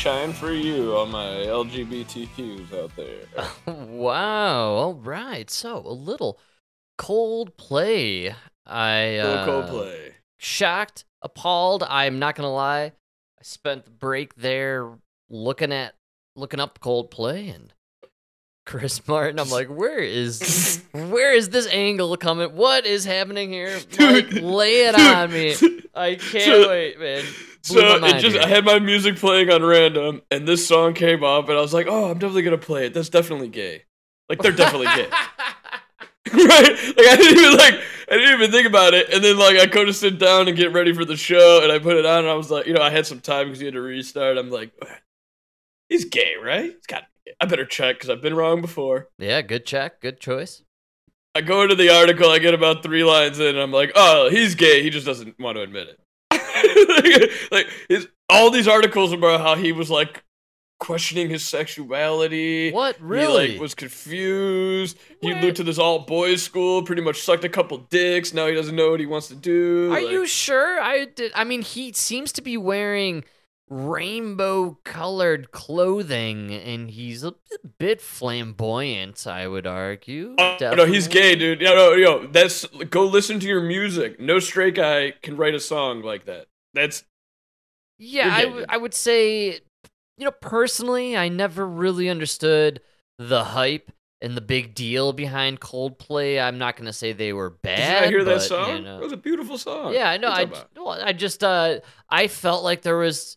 shine for you on my LGBTQs out there. wow. All right. So a little Coldplay. I uh, Little Coldplay. shocked, appalled. I'm not gonna lie. I spent the break there looking at looking up Coldplay and Chris Martin. I'm like, where is where is this angle coming? What is happening here? Lay it Dude. on me. I can't So- wait, man. So it just. I had my music playing on random, and this song came up, and I was like, "Oh, I'm definitely gonna play it. That's definitely gay. Like they're definitely gay, right? Like I didn't even like I didn't even think about it, and then like I go to sit down and get ready for the show, and I put it on, and I was like, you know, I had some time because you had to restart. I'm like, he's gay, right? He's got. to be gay. I better check because I've been wrong before. yeah, good check, good choice. I go into the article, I get about three lines in, and I'm like, oh, he's gay. He just doesn't want to admit it. Like, like his, all these articles about how he was like questioning his sexuality. What He really? like was confused. He What? went to this all boys school, pretty much sucked a couple dicks. Now he doesn't know what he wants to do. Are like- you sure? I did. I mean, he seems to be wearing rainbow colored clothing, and he's a bit flamboyant. I would argue. Oh, no, he's gay, dude. Yo, no, yo, that's go listen to your music. No straight guy can write a song like that. That's Yeah, I would- I would say, you know, personally, I never really understood the hype and the big deal behind Coldplay. I'm not gonna say they were bad. Did not hear that song? you know- It was a beautiful song. Yeah, I know. I, well, I just uh I felt like there was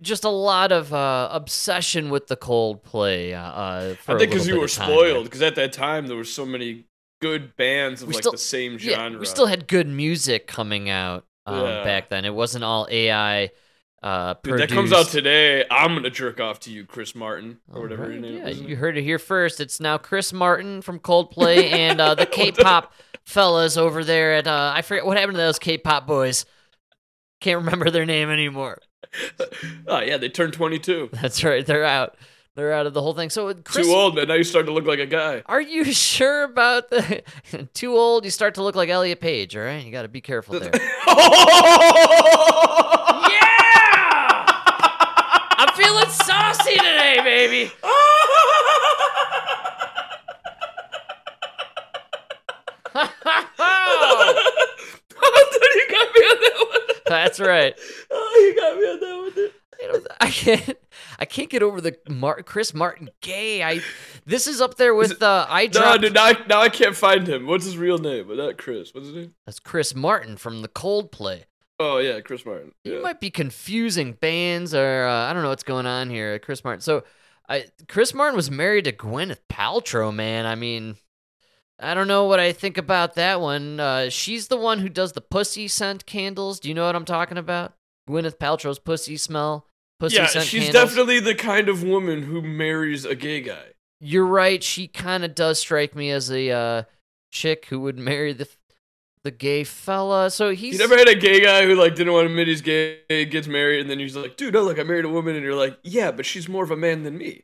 just a lot of uh obsession with the Coldplay. Uh, uh for I think because you were spoiled. Because at that time there were so many good bands of We like still- the same Yeah, genre. we still had good music coming out um, Yeah. back then. It wasn't all AI. Uh, Dude, that comes out today. I'm gonna jerk off to you, Chris Martin, or All whatever your name Yeah, is. you heard it here first. It's now Chris Martin from Coldplay and uh, the K-pop fellas over there at uh, I forget what happened to those K-pop boys. Can't remember their name anymore. oh yeah, they turned 22. That's right. They're out. They're out of the whole thing. So Chris, Too old, man. Now you start to look like a guy. are you sure about the too old? You start to look like Elliot Page. All right, you got to be careful there. yeah! I'm feeling saucy today, baby. Oh, you got me on that one. That's right. Oh, you got me on that one. Dude. I can't. I can't get over the Mar- Chris Martin gay. I. This is up there with uh, I No, dude, now I, now I can't find him. What's his real name? But not Chris. What's his name? That's Chris Martin from the Coldplay. Oh yeah, Chris Martin. You might be confusing bands, or uh, I don't know what's going on here. Chris Martin. So, I Chris Martin was married to Gwyneth Paltrow. Man, I mean, I don't know what I think about that one. Uh, she's the one who does the pussy scent candles. Do you know what I'm talking about? Gwyneth Paltrow's pussy smell. Pussy yeah, she's candles. definitely the kind of woman who marries a gay guy. You're right. She kind of does strike me as a uh, chick who would marry the the gay fella. So he's You never had a gay guy who like didn't want to admit he's gay, gets married, and then he's like, "Dude, no, look, I married a woman," and you're like, "Yeah, but she's more of a man than me."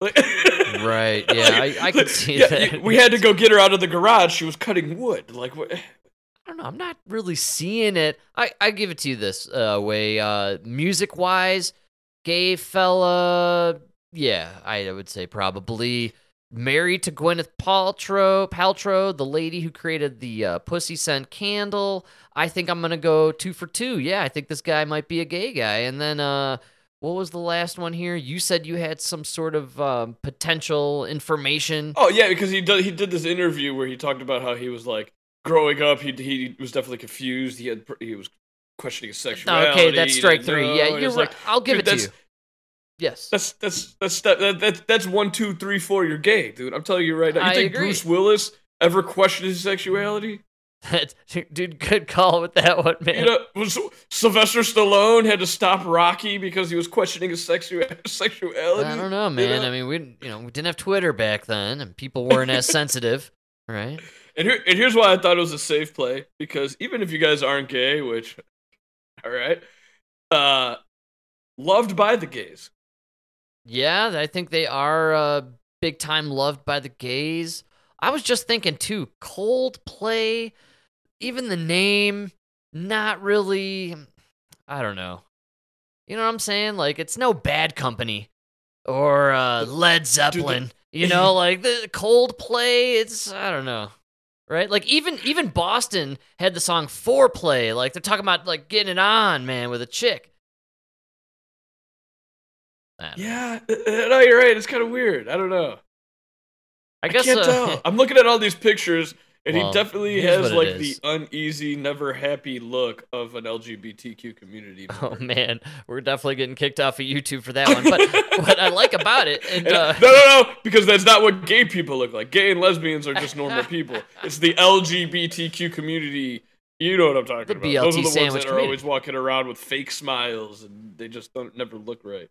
Like, Right, yeah, I- I could see yeah, that. you- We had to go get her out of the garage. She was cutting wood. Like, what? I don't know. I'm not really seeing it. I, I give it to you this uh, way. Uh, music wise, gay fella. Yeah, I would say probably married to Gwyneth Paltrow. Paltrow, the lady who created the uh, Pussy Scent candle. I think I'm gonna go two for two. Yeah, I think this guy might be a gay guy. And then, uh, what was the last one here? You said you had some sort of um, potential information. Oh yeah, because he did he did this interview where he talked about how he was like growing up. He he was definitely confused. He had he was questioning his sexuality. Okay, that's strike three. Yeah, you're right. like, I'll give dude, it to you. Yes. That's that's that's that, that, that, that's one, two, three, four. You're gay, dude. I'm telling you right now. You I think agree. Bruce Willis ever questioned his sexuality? Dude, good call with that one, man. You know, was Sylvester Stallone had to stop Rocky because he was questioning his sexu- sexuality? I don't know, You man. know? I mean, we you know we didn't have Twitter back then, and people weren't as sensitive, right? And, here, and here's why I thought it was a safe play because even if you guys aren't gay, which, all right, uh, loved by the gays. Yeah, I think they are uh, big time loved by the gays. I was just thinking too, Coldplay, even the name, not really. I don't know. You know what I'm saying? Like it's no Bad Company or uh, Led Zeppelin. you know, like the Coldplay. It's I don't know, right? Like even even Boston had the song Foreplay. Like they're talking about like getting it on, man, with a chick. I. Yeah, uh, uh, no, you're right. It's kind of weird. I don't know. I I, guess can't uh, tell. I'm looking at all these pictures, and Well, he definitely has like the uneasy, never happy look of an LGBTQ community. Oh man, we're definitely getting kicked off of YouTube for that one. But what I like about it, and And- uh, no, no, no, because that's not what gay people look like. Gay and lesbians are just normal people. It's the LGBTQ community. You know what I'm talking The about. Those are the ones that are community. always walking around with fake smiles, and they just don't never look right.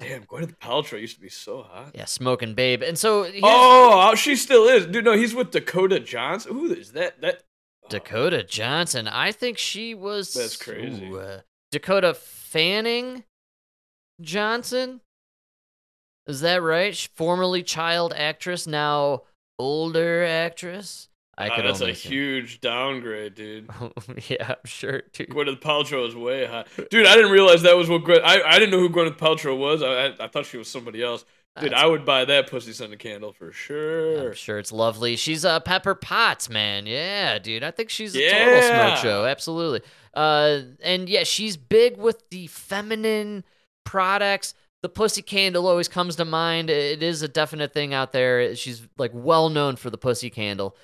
Damn, Gwyneth Paltrow used to be so hot. yeah, smoking babe. And so Oh, she still is, dude. No, he's with Dakota Johnson. Who is that? That Dakota Johnson. I think she was. That's crazy. ooh, uh, Dakota Fanning Johnson. Is that right? Sh- Formerly child actress, now older actress. I Ah, could that's a assume. huge downgrade, dude. yeah, I'm sure. Dude. Gwyneth Paltrow is way hot, dude. I didn't realize that was what Gwen. I, I didn't know who Gwyneth Paltrow was. I, I, I thought she was somebody else. Dude, That's- I would buy that pussy scented candle for sure. I'm sure it's lovely. She's uh, Pepper Potts, man. Yeah, dude. I think she's a total Yeah. smoke show. Absolutely. Uh, and yeah, she's big with the feminine products. The pussy candle always comes to mind. It is a definite thing out there. She's like well known for the pussy candle,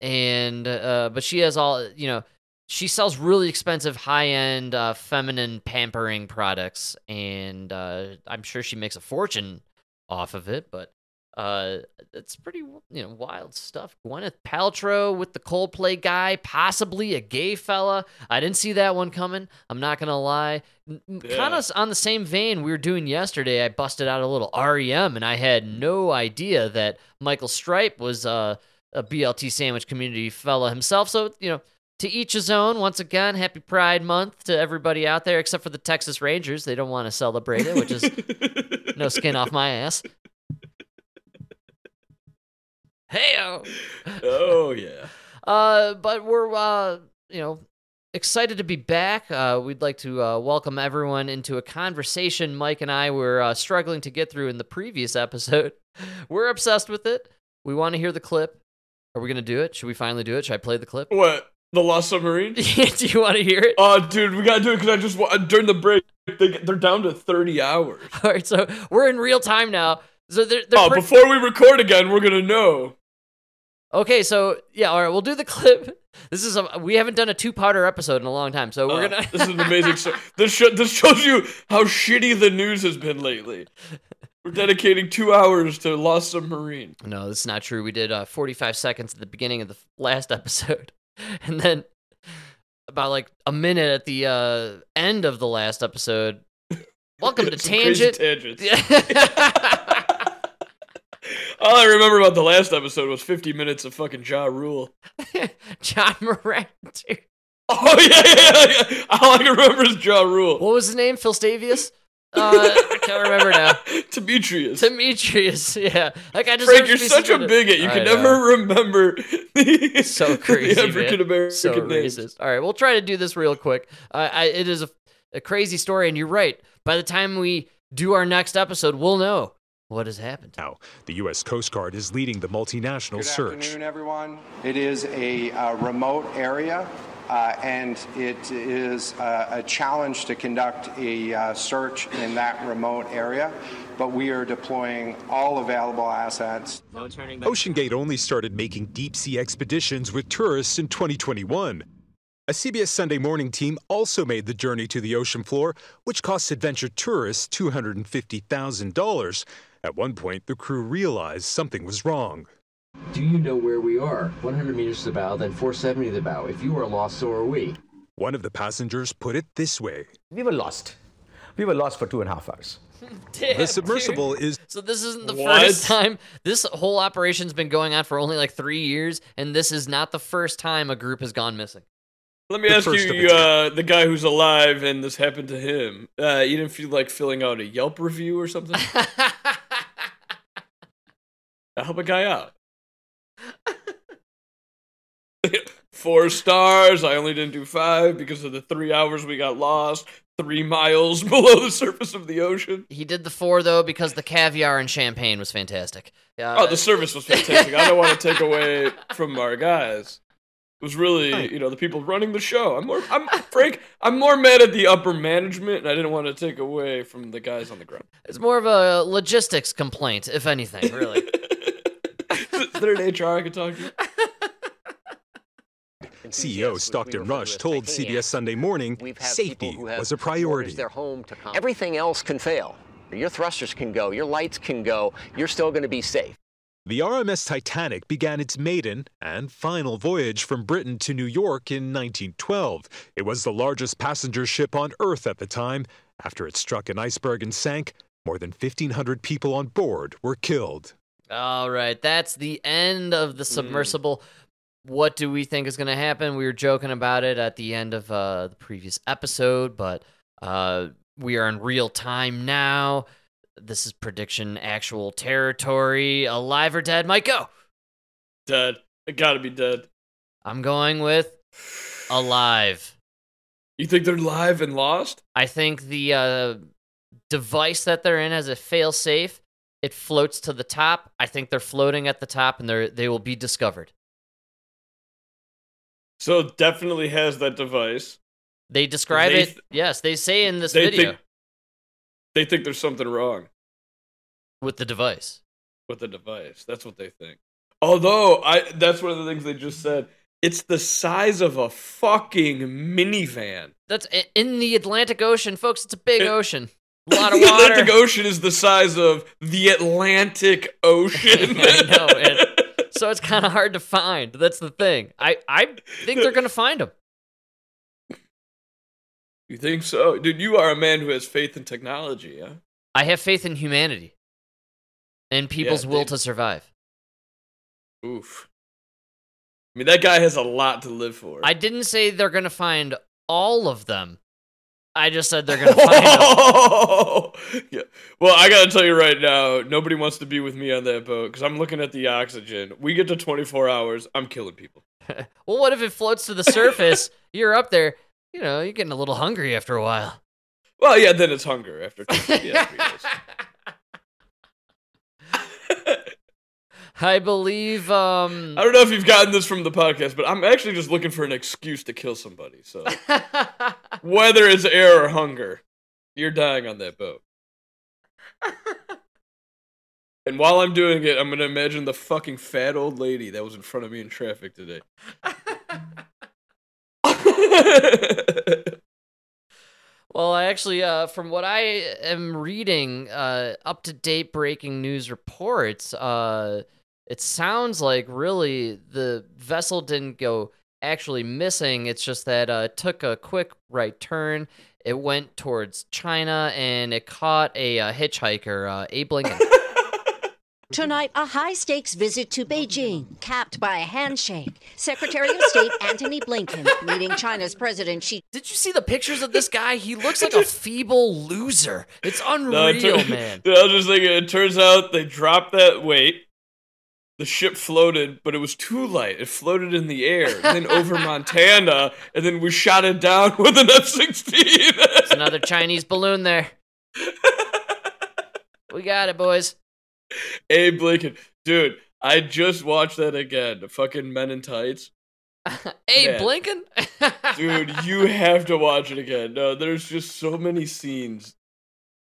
and uh, but she has all you know. She sells really expensive, high end, uh, feminine pampering products, and uh, I'm sure she makes a fortune off of it. But uh, it's pretty you know wild stuff. Gwyneth Paltrow with the Coldplay guy, possibly a gay fella. I didn't see that one coming. I'm not gonna lie. Kind of on the same vein we were doing yesterday. I busted out a little REM, and I had no idea that Michael Stipe was uh, a BLT sandwich community fella himself. So you know. To each his own. Once again, happy Pride Month to everybody out there, except for the Texas Rangers. They don't want to celebrate it, which is no skin off my ass. Hey, oh yeah. uh, but we're uh, you know, excited to be back. Uh, we'd like to uh, welcome everyone into a conversation Mike and I were uh, struggling to get through in the previous episode. We're obsessed with it. We want to hear the clip. Are we gonna do it? Should we finally do it? Should I play the clip? What? The Lost Submarine? do you want to hear it? Oh, dude, we gotta do it because I just wa- during the break they they're down to thirty hours. All right, so we're in real time now. So they're, they're Oh, before we record again, we're gonna know. Okay, so yeah, all right, we'll do the clip. This is a we haven't done a two-parter episode in a long time, so we're Uh, gonna. this is an amazing story. This sho- this shows you how shitty the news has been lately. We're dedicating two hours to Lost Submarine. no, this is not true. We did uh, 45 seconds at the beginning of the last episode, and then about like a minute at the uh, end of the last episode. Welcome to Tangent. tangents. All I remember about the last episode was 50 minutes of fucking Ja Rule. John Moran. dude. Oh yeah, yeah, yeah. All I can remember is Ja Rule. What was his name? Phil Stavius. Uh, I can't remember now. Demetrius. Demetrius. Yeah, like I just Frank, you're such a bigot. You can never remember the, So crazy. African American so names. racist. All right, we'll try to do this real quick. Uh, I, it is a, a crazy story, and you're right. By the time we do our next episode, we'll know what has happened. Now, the U.S. Coast Guard is leading the multinational Good search. afternoon, everyone. It is a uh, remote area, uh, and it is uh, a challenge to conduct a uh, search in that remote area. But we are deploying all available assets. OceanGate only started making deep sea expeditions with tourists in 2021. A CBS Sunday morning team also made the journey to the ocean floor, which costs adventure tourists $250,000. At one point, the crew realized something was wrong. Do you know where we are? 100 meters to the bow, then 470 to the bow. If you are lost, so are we. One of the passengers put it this way We were lost. We were lost for two and a half hours. Damn, The submersible is So this isn't the What? first time. This whole operation's been going on for only like three years, and this is not the first time a group has gone missing. Let me The ask you, uh, the guy who's alive and this happened to him. Uh, you didn't feel like filling out a Yelp review or something? I help a guy out. Four stars. I only didn't do five because of the three hours we got lost. three miles below the surface of the ocean. He did the four though because the caviar and champagne was fantastic. Uh, Oh, the service was fantastic. I don't want to take away from our guys. It was really, you know, the people running the show. I'm more, I'm Frank. I'm more mad at the upper management, and I didn't want to take away from the guys on the ground. it's more of a logistics complaint, if anything, really. Is there an HR I could talk to? CEO Stockton Rush told CBS Sunday Morning safety people who have was a priority. Their home to come. Everything else can fail. Your thrusters can go, your lights can go. You're still going to be safe. The RMS Titanic began its maiden and final voyage from Britain to New York in 1912. It was the largest passenger ship on Earth at the time. After it struck an iceberg and sank, more than 1,500 people on board were killed. All right, that's the end of the submersible. What do we think is going to happen? We were joking about it at the end of uh, the previous episode, but uh, we are in real time now. This is prediction actual territory. Alive or dead? Mike, go. Dead. It gotta be dead. I'm going with alive. You think they're live and lost? I think the uh, device that they're in has a fail safe. It floats to the top. I think they're floating at the top, and they they will be discovered. So it definitely has that device. They describe They it. yes, they say in this they video think they think there's something wrong with the device. with the device. That's what they think. Although I that's one of the things they just said. It's the size of a fucking minivan. That's in the Atlantic Ocean, folks. It's a big It- ocean, a lot of the. Atlantic Ocean is the size of the Atlantic Ocean. I know, and- so it's kind of hard to find. That's the thing. I I think they're gonna find them. You think so? Dude, you are a man who has faith in technology, huh? I have faith in humanity and people's will to survive. Oof. I mean, that guy has a lot to live for. I didn't say they're gonna find all of them. I just said they're gonna find them. yeah. Well, I gotta tell you right now, nobody wants to be with me on that boat because I'm looking at the oxygen. We get to 24 hours, I'm killing people. Well, what if it floats to the surface? you're up there. You know, you're getting a little hungry after a while. Well, yeah, then it's hunger after. yeah, three days. I believe. Um, I don't know if you've gotten this from the podcast, but I'm actually just looking for an excuse to kill somebody. So whether it's air or hunger, you're dying on that boat. And while I'm doing it, I'm gonna imagine the fucking fat old lady that was in front of me in traffic today. Well, I actually, uh, from what I am reading, uh, up to date breaking news reports, uh, it sounds like really the vessel didn't go actually missing. It's just that uh, it took a quick right turn. It went towards China and it caught a uh, hitchhiker, uh, Abe Lincoln. Tonight, a high stakes visit to Beijing, capped by a handshake. Secretary of State Antony Blinken meeting China's President Xi Did you see the pictures of this guy? He looks like a feeble loser. It's unreal, No, it tur- man. I was just thinking, it turns out they dropped that weight. The ship floated, but it was too light. It floated in the air, then over Montana, and then we shot it down with an F 16. It's another Chinese balloon there. We got it, boys. Abe Lincoln. Dude, I just watched that again. The fucking Men in Tights. Hey, Man. Blinken. Dude, you have to watch it again. No, there's just so many scenes.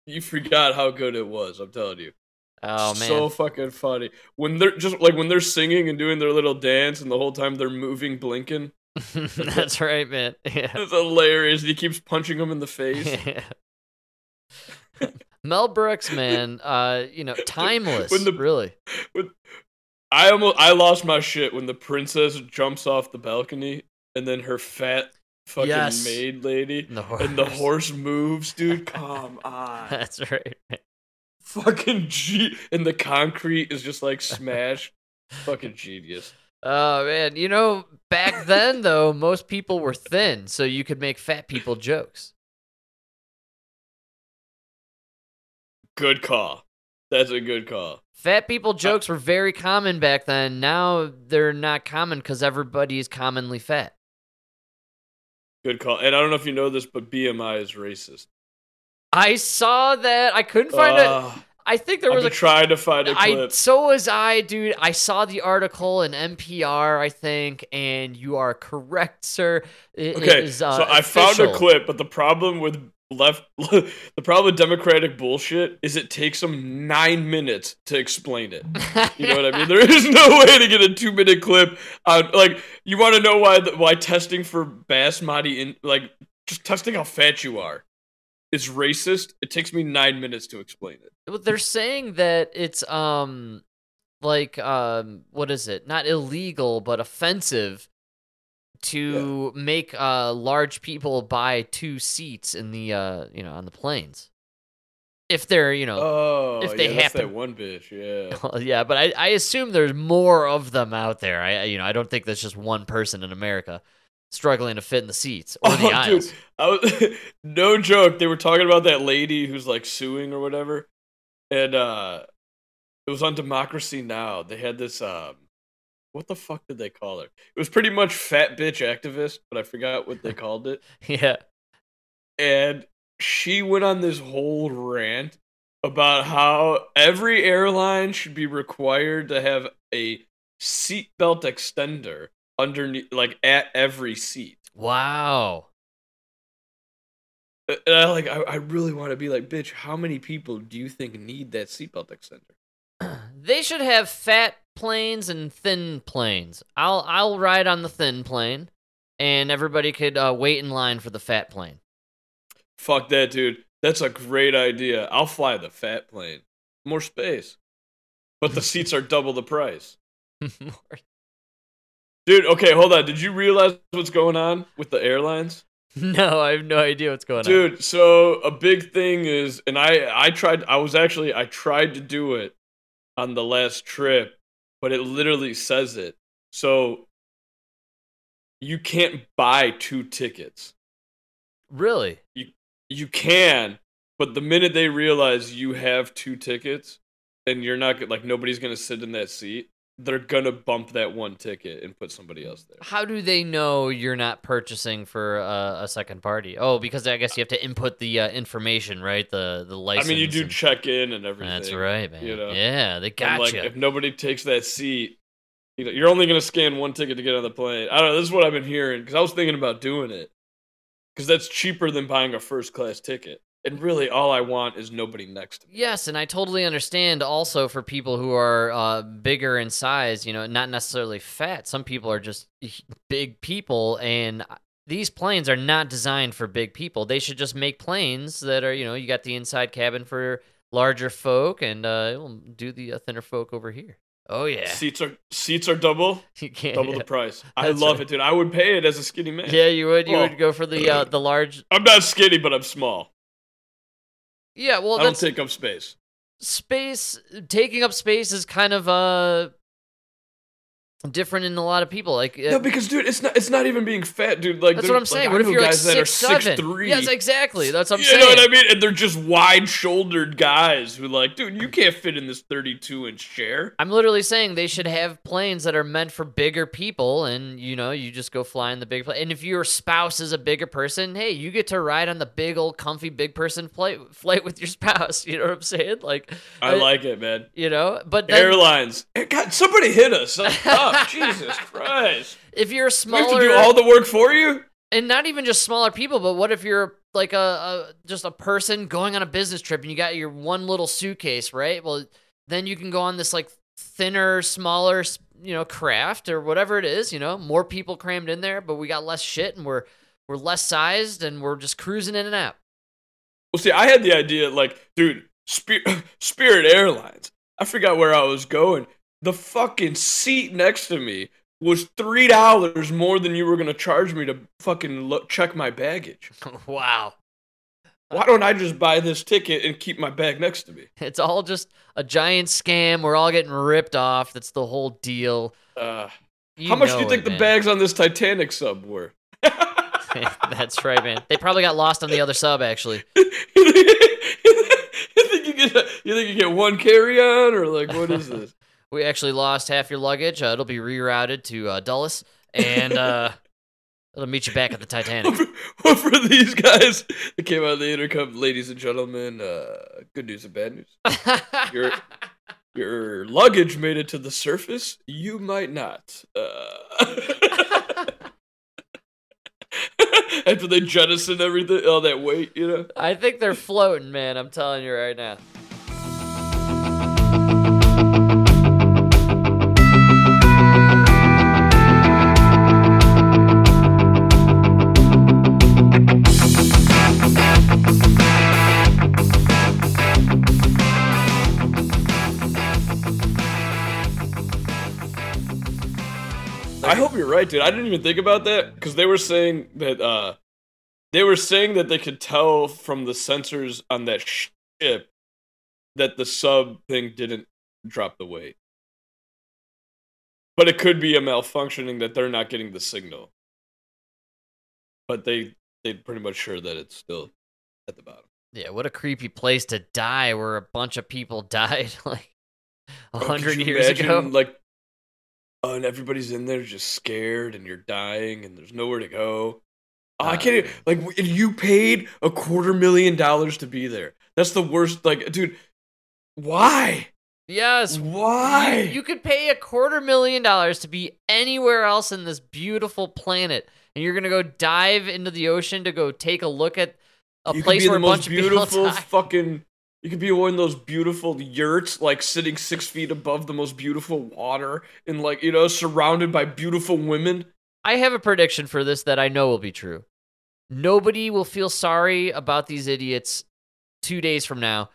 You forgot how good it was, I'm telling you. Oh man. So fucking funny. When they're just like when they're singing and doing their little dance and the whole time they're moving blinking. That's right, man. Yeah. It's hilarious. He keeps punching him in the face. Mel Brooks, man, uh, you know, timeless. When the- really. When- I almost I lost my shit when the princess jumps off the balcony and then her fat fucking Yes. maid lady And the and the horse. horse moves, dude. Come on. That's right. man. Fucking G and the concrete is just like smashed. fucking genius. Oh man, you know, back then though, most people were thin, so you could make fat people jokes. Good call. That's a good call. Fat people uh, jokes were very common back then. Now they're not common because everybody is commonly fat. Good call. And I don't know if you know this, but BMI is racist. I saw that. I couldn't find it. Uh, I think there was a trying to find a I clip. so was I, dude. I saw the article in NPR, I think, and you are correct, sir. It Okay, is, uh, so I found a clip, but the problem with left, the problem with Democratic bullshit is it takes them nine minutes to explain it. You know what I mean? There is no way to get a two minute clip. On, like, you want to know why the, why testing for basmati in like just testing how fat you are is racist? It takes me nine minutes to explain it. Well, They're saying that it's um like um what is it? Not illegal, but offensive to make uh large people buy two seats in the uh you know on the planes. If they're you know Oh, if they yeah, that's happen- one bitch, yeah. Yeah, but I, I assume there's more of them out there. I I- you know I don't think there's just one person in America struggling to fit in the seats or the Oh, aisles. dude, I was, no joke. They were talking about that lady who's like suing or whatever, and uh, it was on Democracy Now. They had this um, what the fuck did they call her? It was pretty much fat bitch activist, but I forgot what they called it. Yeah, And she went on this whole rant about how every airline should be required to have a seatbelt extender underneath, like at every seat. wow. And I like I, I really want to be like, bitch, how many people do you think need that seatbelt extender? They should have fat planes and thin planes. I'll I'll ride on the thin plane, and everybody could uh, wait in line for the fat plane. Fuck that, dude. That's a great idea. I'll fly the fat plane. More space. But the seats are double the price. Dude, okay, hold on. Did you realize what's going on with the airlines? no, I have no idea what's going on. Dude, so a big thing is and I I tried I was actually I tried to do it on the last trip, but it literally says it. So you can't buy two tickets. Really? You can, but the minute they realize you have two tickets and you're not like nobody's going to sit in that seat, they're going to bump that one ticket and put somebody else there. How do they know you're not purchasing for uh, a second party? Oh, because I guess you have to input the uh, information, right? The the license. I mean, you do and- check in and everything. That's right, man. you know? Yeah, they got like, you. if nobody takes that seat, you know, you're only going to scan one ticket to get on the plane. I don't know. This is what I've been hearing because I was thinking about doing it because that's cheaper than buying a first class ticket. And really, all I want is nobody next to me. Yes, and I totally understand also for people who are uh, bigger in size, you know, not necessarily fat. Some people are just big people, and these planes are not designed for big people. They should just make planes that are, you know, you got the inside cabin for larger folk, and uh, we'll do the uh, thinner folk over here. Oh, yeah. Seats are seats are double, You can't, double yeah. the price. I That's love right. it, dude. I would pay it as a skinny man. Yeah, you would. You Oh. would go for the uh, the large. I'm not skinny, but I'm small. Yeah, well, I don't take up space. space. Taking up space is kind of uh different in a lot of people. Like uh, No, because dude, it's not. It's not even being fat, dude. Like That's what I'm saying. I what if you're like guys that are six seven? six three? Yes, exactly. That's what I'm you saying. know what I mean? And they're just wide-shouldered guys who, like, dude, you can't fit in this 32-inch chair. I'm literally saying they should have planes that are meant for bigger people, and you know, you just go fly in the big plane. And if your spouse is a bigger person, hey, you get to ride on the big old comfy big person flight flight with your spouse. You know what I'm saying? Like, I like it, man. you know. But then, Airlines. God, somebody hit us. Jesus Christ. if you're a We have to do all the work for you. and not even just smaller people, but what if you're like a, a just a person going on a business trip and you got your one little suitcase, right? Well, then you can go on this like thinner, smaller, you know, craft or whatever it is. You know, more people crammed in there, but we got less shit and we're we're less sized and we're just cruising in and out. Well, see, I had the idea, like, dude, Spir- Spirit Airlines. I forgot where I was going. The fucking seat next to me was three dollars more than you were gonna charge me to fucking lo- check my baggage. wow, Why don't I just buy this ticket and keep my bag next to me? it's all just a giant scam. We're all getting ripped off. That's the whole deal. Uh, how much do you think it, the man. bags on this Titanic sub were? That's right, man. They probably got lost on the other sub, actually. you think you get you think you get one carry on or like what is this? We actually lost half your luggage. Uh, it'll be rerouted to uh, Dulles, and uh, It'll meet you back at the Titanic. Well, for these guys that came out of the intercom, ladies and gentlemen, uh, good news and bad news. Your your luggage made it to the surface. You might not. Uh, after they jettison everything, all that weight, you know. I think they're floating, man. I'm telling you right now. I hope you're right, dude. I didn't even think about that because they were saying that uh, they were saying that they could tell from the sensors on that ship that the sub thing didn't drop the weight, but it could be a malfunctioning that they're not getting the signal. But they they're pretty much sure that it's still at the bottom. Yeah, what a creepy place to die where a bunch of people died like a Bro, could hundred years ago. Like, and everybody's in there just scared, and you're dying, and there's nowhere to go. Oh, I can't. even-. Like, you paid a quarter million dollars to be there. That's the worst. Like, dude, why? Yes. Why? You, you could pay a quarter million dollars to be anywhere else in this beautiful planet, and you're gonna go dive into the ocean to go take a look at a You place where a bunch of people die. fucking. You could be one of those beautiful yurts, like sitting six feet above the most beautiful water, and like you know, surrounded by beautiful women. I have a prediction for this that I know will be true. Nobody will feel sorry about these idiots two days from now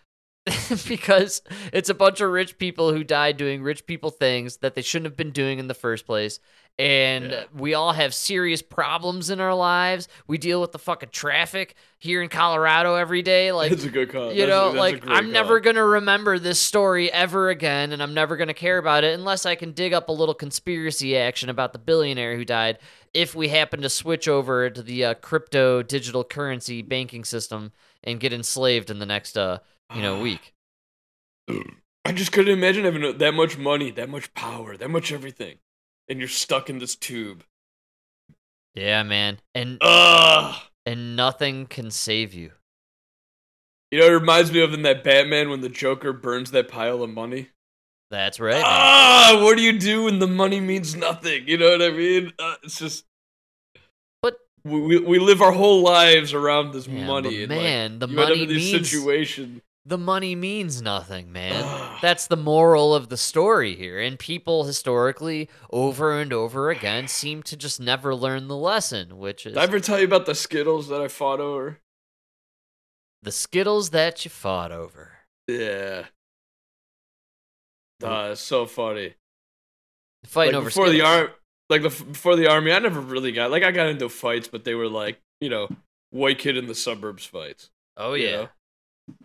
because it's a bunch of rich people who died doing rich people things that they shouldn't have been doing in the first place. And Yeah. we all have serious problems in our lives. We deal with the fucking traffic here in Colorado every day. Like, It's a good call. you That's know, a like I'm call. never gonna remember this story ever again, and I'm never gonna care about it unless I can dig up a little conspiracy action about the billionaire who died. If we happen to switch over to the uh, crypto digital currency banking system and get enslaved in the next, uh, you know, week. I just couldn't imagine having that much money, that much power, that much everything, and you're stuck in this tube. Yeah, man, and Ugh. and nothing can save you. You know, it reminds me of in that Batman when the Joker burns that pile of money. That's right. man. Ah, what do you do when the money means nothing? You know what I mean? Uh, it's just. But- we, we live our whole lives around this Yeah, money. and, like, man, the you end up money in this means- situation. The money means nothing, man. That's the moral of the story here. And people historically, over and over again, seem to just never learn the lesson, which is Did I ever tell you about the Skittles that I fought over? the Skittles that you fought over. Yeah. Uh, it's so funny. Fighting like over before the Skittles. army, like the before the army, I never really got like I got into fights, but they were like you know white kid in the suburbs fights. Oh, you yeah. know?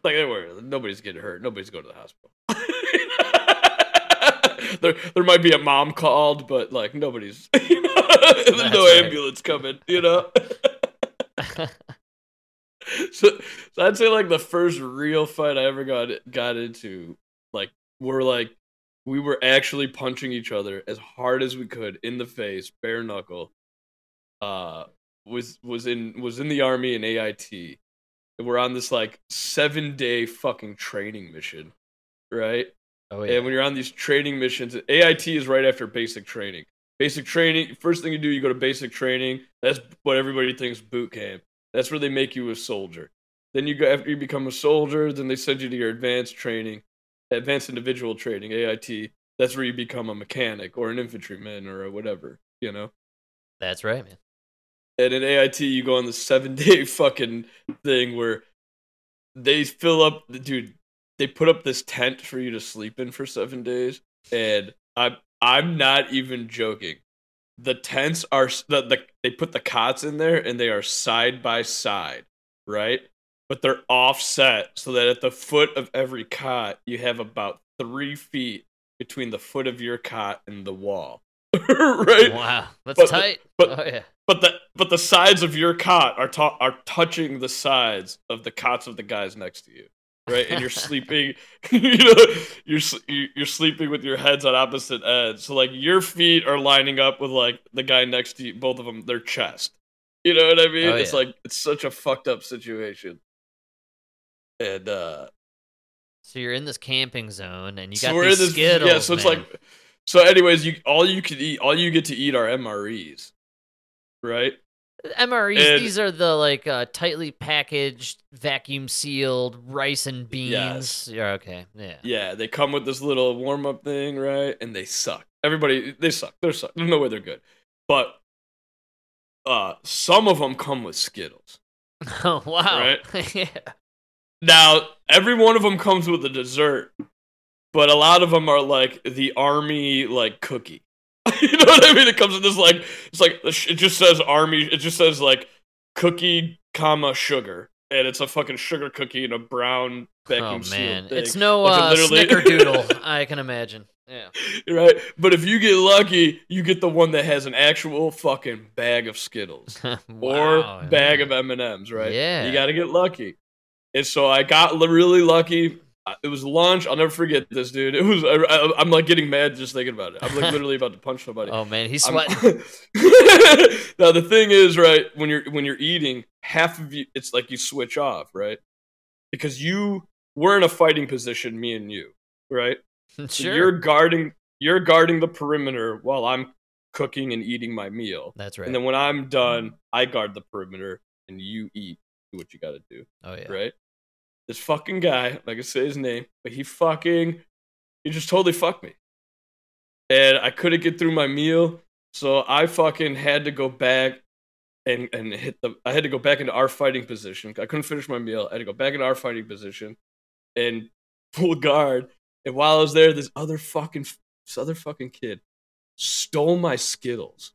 Like they were nobody's getting hurt, nobody's going to the hospital. there, there might be a mom called, but like nobody's, you know, there's That's no right. ambulance coming, you know. so, so I'd say like the first real fight I ever got got into, like we're like we were actually punching each other as hard as we could in the face, bare knuckle. Uh, was was in was in the army in AIT. And we're on this like seven day fucking training mission, right? oh, yeah. And when you're on these training missions, AIT is right after basic training. Basic training, first thing you do, you go to basic training. That's what everybody thinks boot camp. That's where they make you a soldier. Then you go after you become a soldier, then they send you to your advanced training, advanced individual training, AIT. That's where you become a mechanic or an infantryman or whatever, you know? That's right, man. And in AIT, you go on the seven day fucking thing where they fill up dude. They put up this tent for you to sleep in for seven days, and I'm I'm not even joking. The tents are the, the they put the cots in there, and they are side by side, right? But they're offset so that at the foot of every cot, you have about three feet between the foot of your cot and the wall, right? Wow, that's But the- tight. but- oh, yeah. But the but the sides of your cot are ta- are touching the sides of the cots of the guys next to you, right? And you're sleeping, you know, you're you- you're sleeping with your heads on opposite ends. So like your feet are lining up with like the guy next to you, both of them, their chest, You know what I mean? Oh, it's yeah. like it's such a fucked up situation. And uh So you're in this camping zone and you got we're these in this Skittles. yeah, so it's man. like so anyways, you all you can eat all you get to eat are MREs. Right? MREs. and- these are the like uh, tightly packaged, vacuum sealed rice and beans. Yes. Yeah. Okay. Yeah. Yeah, they come with this little warm up thing, right? And they suck. Everybody, they suck. They're suck. There's no way they're good. But uh, some of them come with Skittles. Oh wow. Right. yeah. Now, every one of them comes with a dessert, but a lot of them are like the army like cookie. you know what I mean? It comes in this like it's like it just says army. It just says like cookie, comma sugar, and it's a fucking sugar cookie in a brown vacuum Oh man, it's no Like, uh, literally- snickerdoodle. I can imagine. Yeah. right? But if you get lucky, you get the one that has an actual fucking bag of Skittles Wow, or bag yeah. of M and M's, right? Yeah. you got to get lucky. And so I got really lucky. Uh, It was lunch. I'll never forget this, dude. It was. I, I, I'm like getting mad just thinking about it. I'm like literally about to punch somebody. Oh man, he's sweating. now the thing is, right? When you're when you're eating, half of you, it's like you switch off, right? Because you we're in a fighting position, me and you, right? So sure. you're guarding you're guarding the perimeter while I'm cooking and eating my meal. That's right. And then when I'm done, I guard the perimeter and you eat. Do what you got to do, oh yeah. right? This fucking guy, like I say his name, but he fucking he just totally fucked me. And I couldn't get through my meal, so I fucking had to go back and and hit the I had to go back into our fighting position. I couldn't finish my meal. I had to go back into our fighting position and pull guard. And while I was there, this other fucking this other fucking kid stole my Skittles.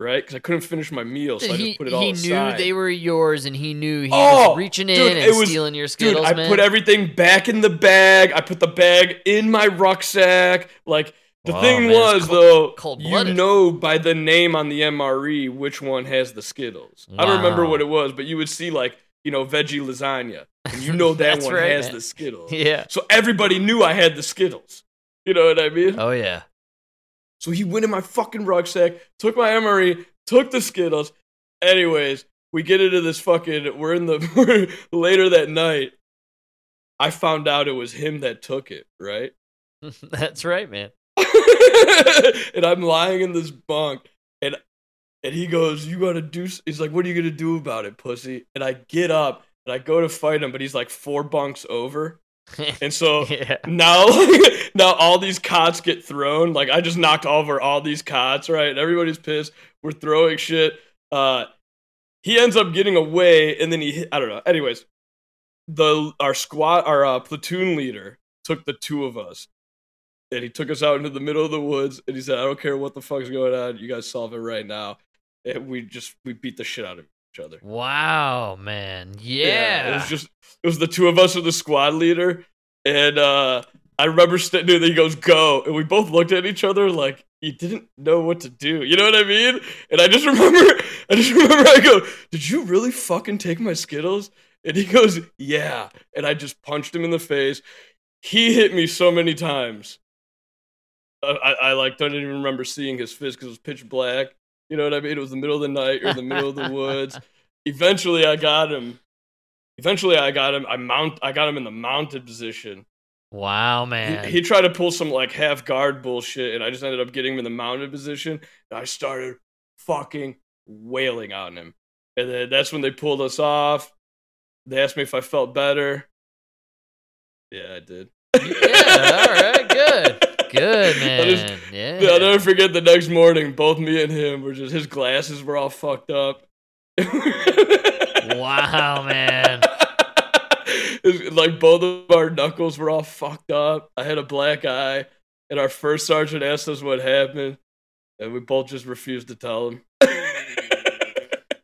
Right? Because I couldn't finish my meal, so I he just put it all he aside. knew they were yours, and he knew he Oh, was reaching in dude, and it was- stealing your Skittles. Dude, I man. put everything back in the bag. I put the bag in my rucksack. Like the Wow, thing man, was cold- though, you cold-blooded. know by the name on the MRE which one has the Skittles. I don't remember what it was, but you would see like you know veggie lasagna, and you know that That's one right, has man. the Skittles. yeah. So everybody knew I had the Skittles. You know what I mean? Oh yeah. So he went in my fucking rucksack, took my MRE, took the Skittles. Anyways, we get into this fucking. We're in the later that night. I found out it was him that took it, right? That's right, man. and I'm lying in this bunk, and and he goes, "You gotta do." s-" He's like, "What are you gonna do about it, pussy?" And I get up and I go to fight him, but he's like four bunks over, and so yeah. now now all these cots get thrown. Like i just knocked over all these cots right? And everybody's pissed. We're throwing shit. Uh he ends up getting away and then he I don't know. Anyways the our squad our uh, platoon leader took the two of us. And he took us out into the middle of the woods and he said i don't care what the fuck's going on. You guys solve it right now. And we just we beat the shit out of each other Wow, man. Yeah. it was just it was the two of us with the squad leader, and uh I remember standing there. He goes, "Go," and we both looked at each other like he didn't know what to do. You know what I mean? And I just remember, I just remember, I go, "Did you really fucking take my Skittles?" And he goes, "Yeah," and I just punched him in the face. He hit me so many times. I, I, I like don't even remember seeing his fist because it was pitch black. You know what I mean? It was the middle of the night or the middle of the woods. Eventually, I got him. Eventually, I got him. I mount. I got him in the mounted position. wow, He, man. he tried to pull some like half guard bullshit, and I just ended up getting him in the mounted position. And I started fucking wailing on him. And then that's when they pulled us off. They asked me if I felt better. Yeah, I did. yeah. All right. Good. I just- man. Yeah. I'll never forget the next morning, both me and him were just, his glasses were all fucked up. Wow, man. It's like both of our knuckles were all fucked up. I had a black eye, and our first sergeant asked us what happened, and we both just refused to tell him.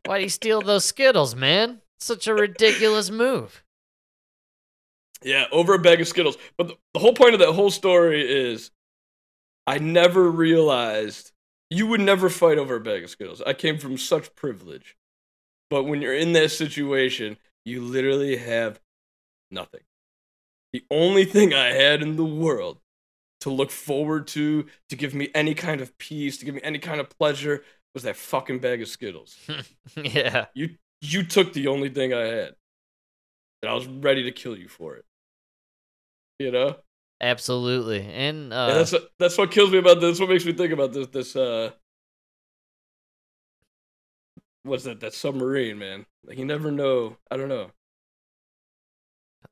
Why'd he steal those Skittles, man? Such a ridiculous move. yeah, over a bag of Skittles. But the, the whole point of that whole story is I never realized you would never fight over a bag of Skittles. I came from such privilege. But when you're in that situation, you literally have nothing. The only thing I had in the world to look forward to, to give me any kind of peace, to give me any kind of pleasure, was that fucking bag of Skittles. yeah. You you took the only thing I had. And I was ready to kill you for it. You know? Absolutely. And uh and that's what, that's what kills me about this. What makes me think about this this uh what's that that submarine, man. Like you never know. I don't know.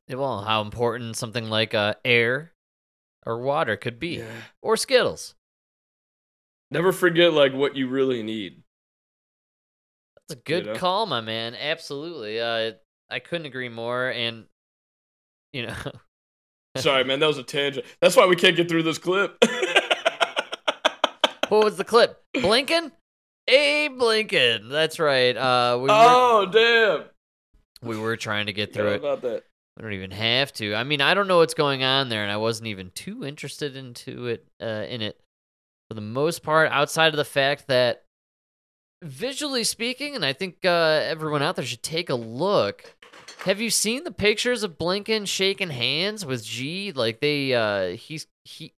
well, how important something like uh air or water could be. Yeah. Or Skittles. Never forget like what you really need. That's a good know? call, my man. Absolutely. Uh I couldn't agree more and you know Sorry, man, that was a tangent. That's why we can't get through this clip. what was the clip? Blinken? Abe Blinken. That's right. Uh we were oh, damn. we were trying to get through it. about that. We don't even have to. I mean, I don't know what's going on there, and I wasn't even too interested into it uh, in it for the most part, outside of the fact that visually speaking, and I think uh, everyone out there should take a look. Have you seen the pictures of Blinken shaking hands with G? Like they, uh, he's he,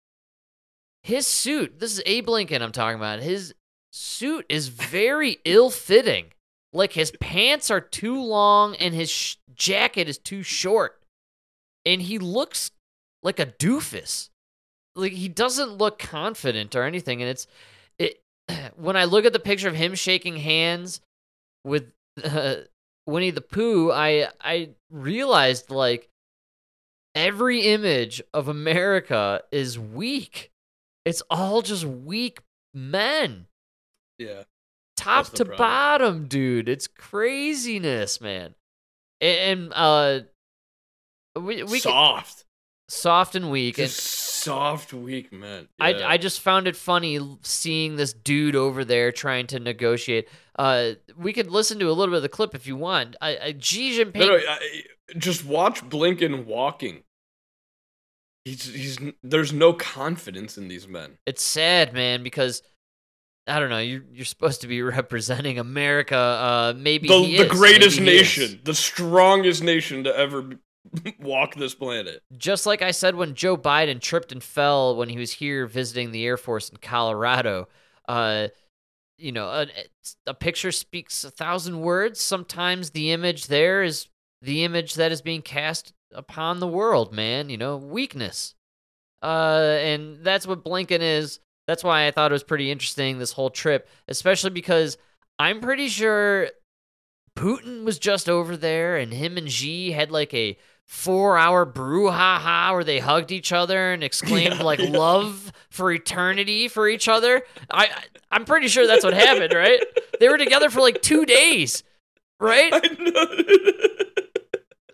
his suit. This is Abe Blinken I'm talking about. His suit is very ill-fitting. Like his pants are too long and his sh- jacket is too short. And he looks like a doofus. Like he doesn't look confident or anything and it's it when I look at the picture of him shaking hands with uh, Winnie the Pooh, I I realized like every image of America is weak. It's all just weak men Yeah. top to problem. bottom, dude. It's craziness, man. And, and uh, we we can, soft. and weak. And Just soft, weak men. I Yeah. I just found it funny seeing this dude over there trying to negotiate. Uh, we could listen to a little bit of the clip if you want. I, I Xi Jinping. No, no, I, just watch Blinken walking. He's he's there's no confidence in these men. it's sad, man, because. I don't know. You're you're supposed to be representing America. Uh, maybe The he the greatest Maybe nation, the strongest nation to ever walk this planet. just like I said when Joe Biden tripped and fell when he was here visiting the Air Force in Colorado, uh, you know, a, a picture speaks a thousand words. Sometimes the image there is the image that is being cast upon the world, man. You know, weakness. Uh, and that's what Blinken is. That's why I thought it was pretty interesting this whole trip, especially because I'm pretty sure Putin was just over there and him and Xi had like a four hour brouhaha where they hugged each other and exclaimed Yeah, like yeah. love for eternity for each other. I, I I'm pretty sure that's what happened, right? They were together for like two days, right?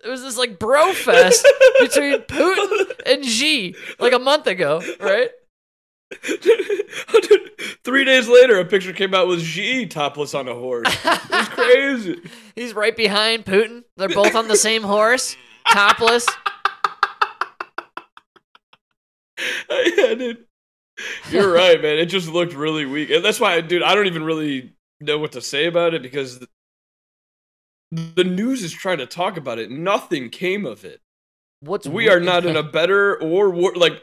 It was this like bro fest between Putin and Xi like a month ago, right? Three days later, a picture came out with Xi topless on a horse. It's crazy. He's right behind Putin. They're both on the same horse, topless. yeah, dude. You're right, man. It just looked really weak, and that's why, dude. I don't even really know what to say about it because the, the news is trying to talk about it. Nothing came of it. What's we are not in a better or wor- like.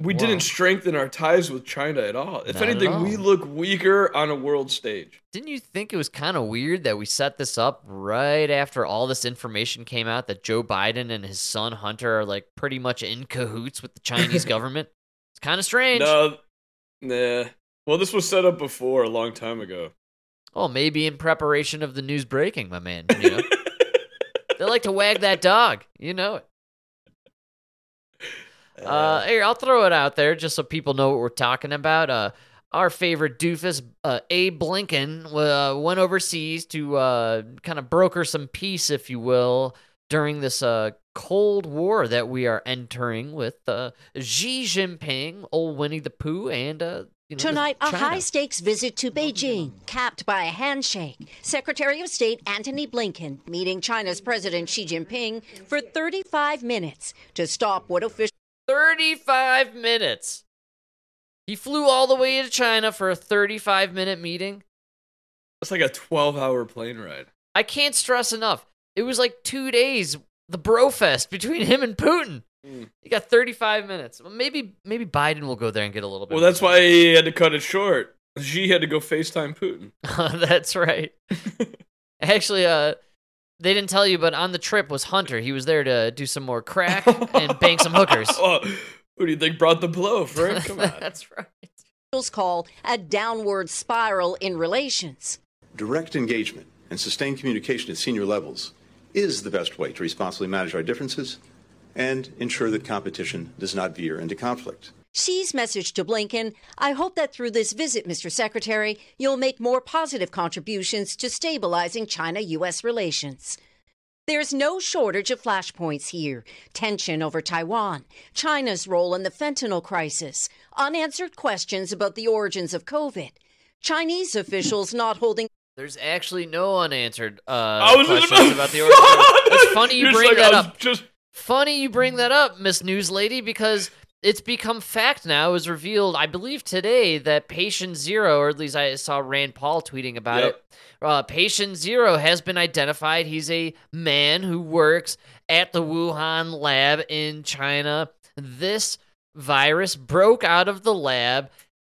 We Wow. didn't strengthen our ties with China at all. If Not anything, we look weaker on a world stage. Didn't you think it was kind of weird that we set this up right after all this information came out that Joe Biden and his son Hunter are like pretty much in cahoots with the Chinese government? It's kind of strange. No, nah. Well, this was set up before a long time ago. Oh, maybe in preparation of the news breaking, my man. You know? they like to wag that dog. You know it. Uh, here, I'll throw it out there just so people know what we're talking about. Uh, our favorite doofus, uh, Abe Blinken, uh, went overseas to uh, kind of broker some peace, if you will, during this uh, Cold War that we are entering with uh, Xi Jinping, old Winnie the Pooh, and uh, you know, Tonight, a high stakes visit to Beijing, capped by a handshake. Secretary of State Antony Blinken meeting China's President Xi Jinping for 35 minutes to stop what officials 35 minutes. He flew all the way to China for a 35 minute meeting. It's like a 12 hour plane ride. I can't stress enough. It was like two days, the bro fest between him and Putin. Mm. You got 35 minutes. Well, maybe maybe Biden will go there and get a little bit. Well, that's why he had to cut it short. Xi had to go FaceTime Putin. That's right. Actually, uh, they didn't tell you, but on the trip was Hunter. He was there to do some more crack and bang some hookers. Oh, who do you think brought the blow, Frank? Come on. That's right. officials call a downward spiral in relations. Direct engagement and sustained communication at senior levels is the best way to responsibly manage our differences and ensure that competition does not veer into conflict. Xi's message to Blinken I hope that through this visit, Mr. Secretary, you'll make more positive contributions to stabilizing China U.S. relations. There's no shortage of flashpoints here tension over Taiwan, China's role in the fentanyl crisis, unanswered questions about the origins of COVID, Chinese officials not holding. There's actually no unanswered uh, I was just questions about the origin. It's funny you You're bring like, that up. Just Funny you bring that up, Miss News Lady, because it's become fact now. It was revealed, I believe, today that patient zero, or at least I saw Rand Paul tweeting about Yep. it. Uh, patient zero has been identified. He's a man who works at the Wuhan lab in China. This virus broke out of the lab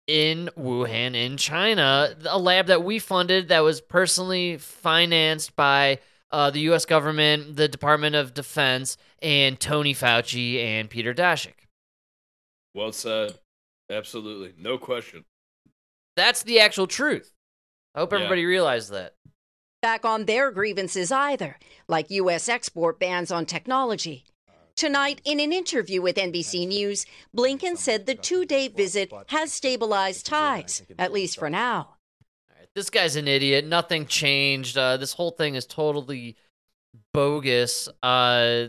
in Wuhan, in China, a lab that we funded that was personally financed by uh, the U.S. government, the Department of Defense, and Tony Fauci and Peter Daszak. Well said. Absolutely, no question. That's the actual truth. I hope Yeah. everybody realized that. back on their grievances either, like U.S. export bans on technology. Tonight, in an interview with NBC News, Blinken said the two day visit has stabilized ties, at least for now. All right, this guy's an idiot. Nothing changed. Uh, this whole thing is totally bogus. Uh,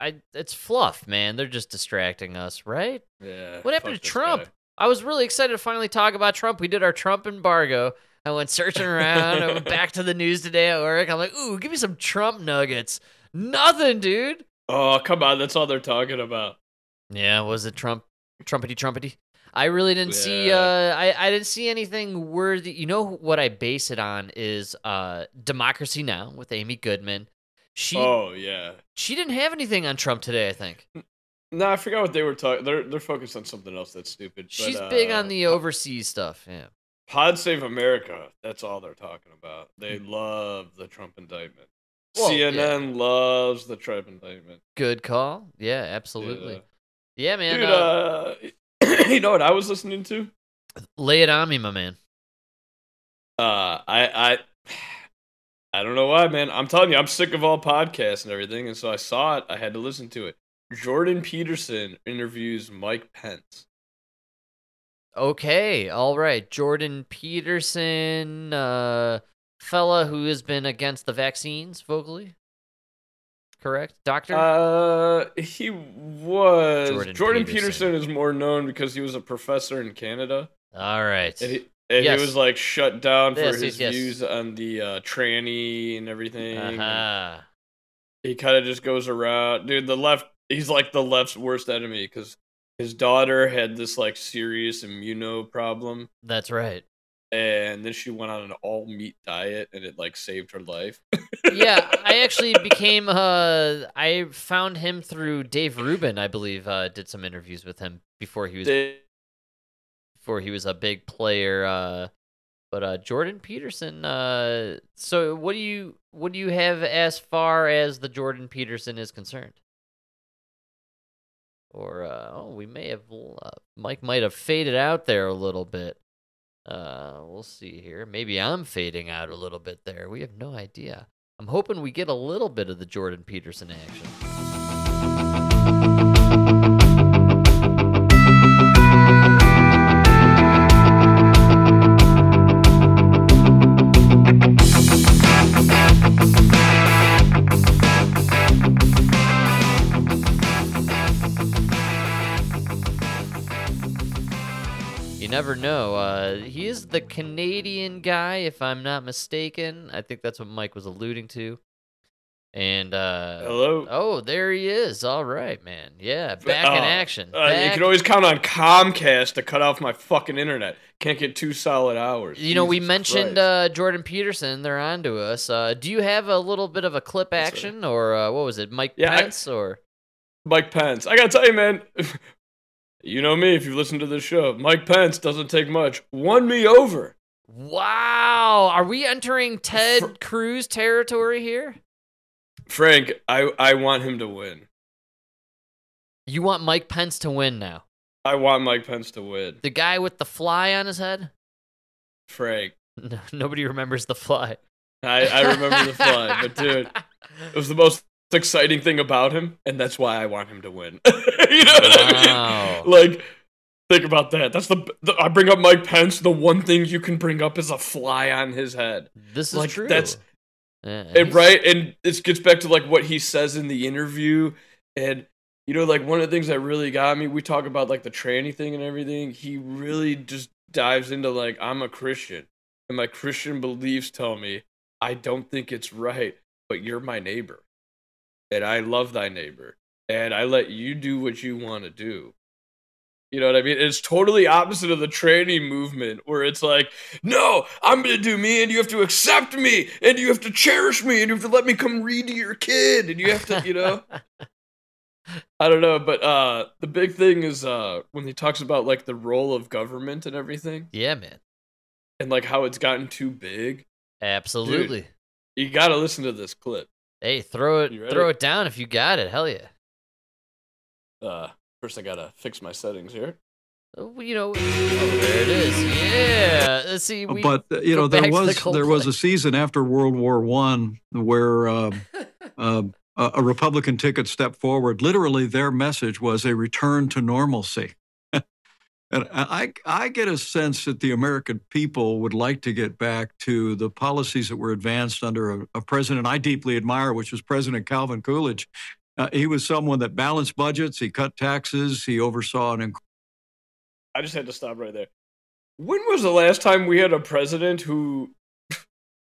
I it's fluff, man. They're just distracting us, right? Yeah. What happened to Trump? guy. I was really excited to finally talk about Trump. We did our Trump embargo. I went searching around. I went back to the news today at work. I'm like, ooh, give me some Trump nuggets. Nothing, dude. Oh come on, that's all they're talking about. Yeah, was it Trump? Trumpety Trumpety? I really didn't see. Uh, I I didn't see anything worthy. You know what I base it on is uh, Democracy Now with Amy Goodman. She Oh yeah. she didn't have anything on Trump today. I think No, I forgot what they were talking. They're they're focused on something else that's stupid. but, she's big uh, on the overseas stuff. Yeah. Pod Save America. That's all they're talking about. They love the Trump indictment. Well, CNN loves the Trump indictment. Good call. Yeah, absolutely. Yeah, man. Dude, uh, uh, you know what I was listening to? lay it on me, my man. Uh, I I I don't know why, man. I'm telling you, I'm sick of all podcasts and everything, and so I saw it. I had to listen to it. Jordan Peterson interviews Mike Pence. Okay, all right. Jordan Peterson, uh, fella who has been against the vaccines vocally. Correct, doctor. Uh, he was Jordan Jordan, Peterson. Peterson. is more known because he was a professor in Canada, all right. and he, and Yes. he was like shut down for Yes, his yes, views on the uh, tranny and everything. Uh-huh. He kind of just goes around, dude. The left, he's like the left's worst enemy because his daughter had this like serious immuno problem, That's right. and then she went on an all meat diet, and it like saved her life. yeah, I actually became. Uh, I found him through Dave Rubin, I believe. Uh, did some interviews with him before he was They- before he was a big player. Uh, but uh, Jordan Peterson. Uh, so what do you what do you have as far as the Jordan Peterson is concerned? Or uh, oh, we may have uh, Mike might have faded out there a little bit. Uh, we'll see here. Maybe I'm fading out a little bit there. We have no idea. I'm hoping we get a little bit of the Jordan Peterson action. You never know. Uh, he is the Canadian guy, if I'm not mistaken. I think that's what Mike was alluding to. And uh, Hello. oh, there he is. All right, man. Yeah, back in Uh, action. Uh, you can always count on Comcast to cut off my fucking internet. Can't get two solid hours. You know, we mentioned uh, Jordan Peterson. They're on to us. Uh, do you have a little bit of a clip action, or uh, what was it, Mike Yeah, I- Pence, or Mike Pence. I gotta tell you, man. You know me if you listen to this show. Mike Pence doesn't take much. Won me over. Wow. Are we entering Ted Cruz territory here? Frank, I, I want him to win. You want Mike Pence to win now? I want Mike Pence to win. The guy with the fly on his head? Frank. No, nobody remembers the fly. I, I remember the fly, but dude, it was the most exciting thing about him, and that's why I want him to win. you know what Wow. I mean? Like, think about that. That's the, the I bring up Mike Pence. The one thing you can bring up is a fly on his head. This is Like, true. that's- Yeah, And right, and this gets back to like what he says in the interview, and you know, like one of the things that really got me. We talk about like the tranny thing and everything. He really just dives into like I'm a Christian, and my Christian beliefs tell me I don't think it's right, but you're my neighbor, and I love thy neighbor, and I let you do what you want to do. You know what I mean? It's totally opposite of the tranny movement where it's like, no, I'm going to do me and you have to accept me and you have to cherish me and you have to let me come read to your kid and you have to, you know? I don't know, but uh the big thing is uh when he talks about like the role of government and everything yeah, man. and like how it's gotten too big. Absolutely. You got to listen to this clip. Hey, throw it throw it down if you got it. Hell yeah. Uh first I got to fix my settings here. Oh, You know, oh, there it is. Yeah. Let's see. We but uh, you know there back to the was there was a season after World War One where uh, a a Republican ticket stepped forward. Literally, their message was a return to normalcy. And I, I get a sense that the American people would like to get back to the policies that were advanced under a, a president I deeply admire, which was President Calvin Coolidge. Uh, he was someone that balanced budgets, he cut taxes, he oversaw an I just had to stop right there. When was the last time we had a president who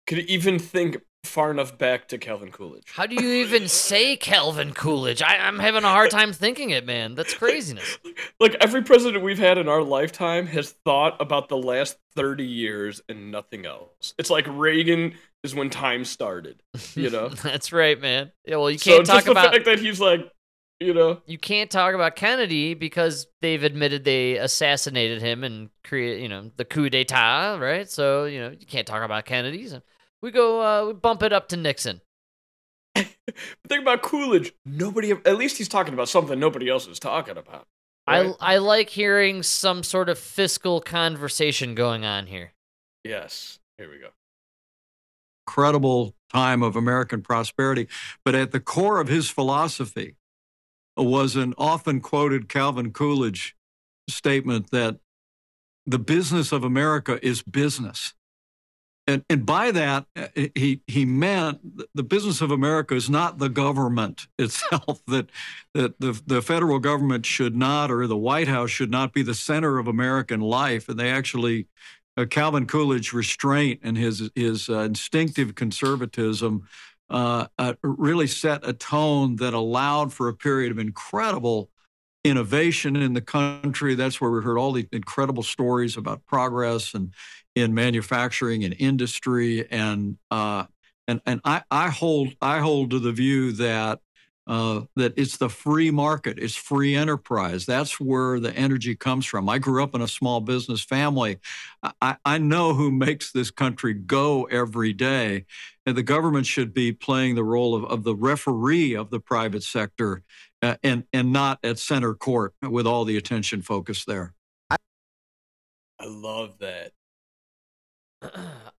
could even think far enough back to Calvin Coolidge? How do you even say Calvin Coolidge? I, I'm having a hard time thinking it, man. That's craziness. Like every president we've had in our lifetime has thought about the last 30 years and nothing else. It's like Reagan is when time started, you know? That's right, man. Yeah, well, you can't just talk the about fact that he's like, you know, you can't talk about Kennedy because they've admitted they assassinated him and create, you know, the coup d'état, right? So you know you can't talk about Kennedy's. So we go, uh, we bump it up to Nixon. think about Coolidge. Nobody, at least he's talking about something nobody else is talking about. right? I I like hearing some sort of fiscal conversation going on here. yes, here we go. incredible time of American prosperity. But at the core of his philosophy was an often quoted Calvin Coolidge statement that the business of America is business. And, and by that, uh, he, he meant the business of America is not the government itself, that, that the, the federal government should not, or the White House should not be the center of American life. And they actually uh, Calvin Coolidge restraint and his his uh, instinctive conservatism uh, uh, really set a tone that allowed for a period of incredible innovation in the country. That's where we heard all the incredible stories about progress and in manufacturing and industry and uh, and and I, I hold I hold to the view that uh, that it's the free market, it's free enterprise. That's where the energy comes from. I grew up in a small business family. I, I know who makes this country go every day. And the government should be playing the role of, of the referee of the private sector uh, and, and not at center court with all the attention focused there. I love that.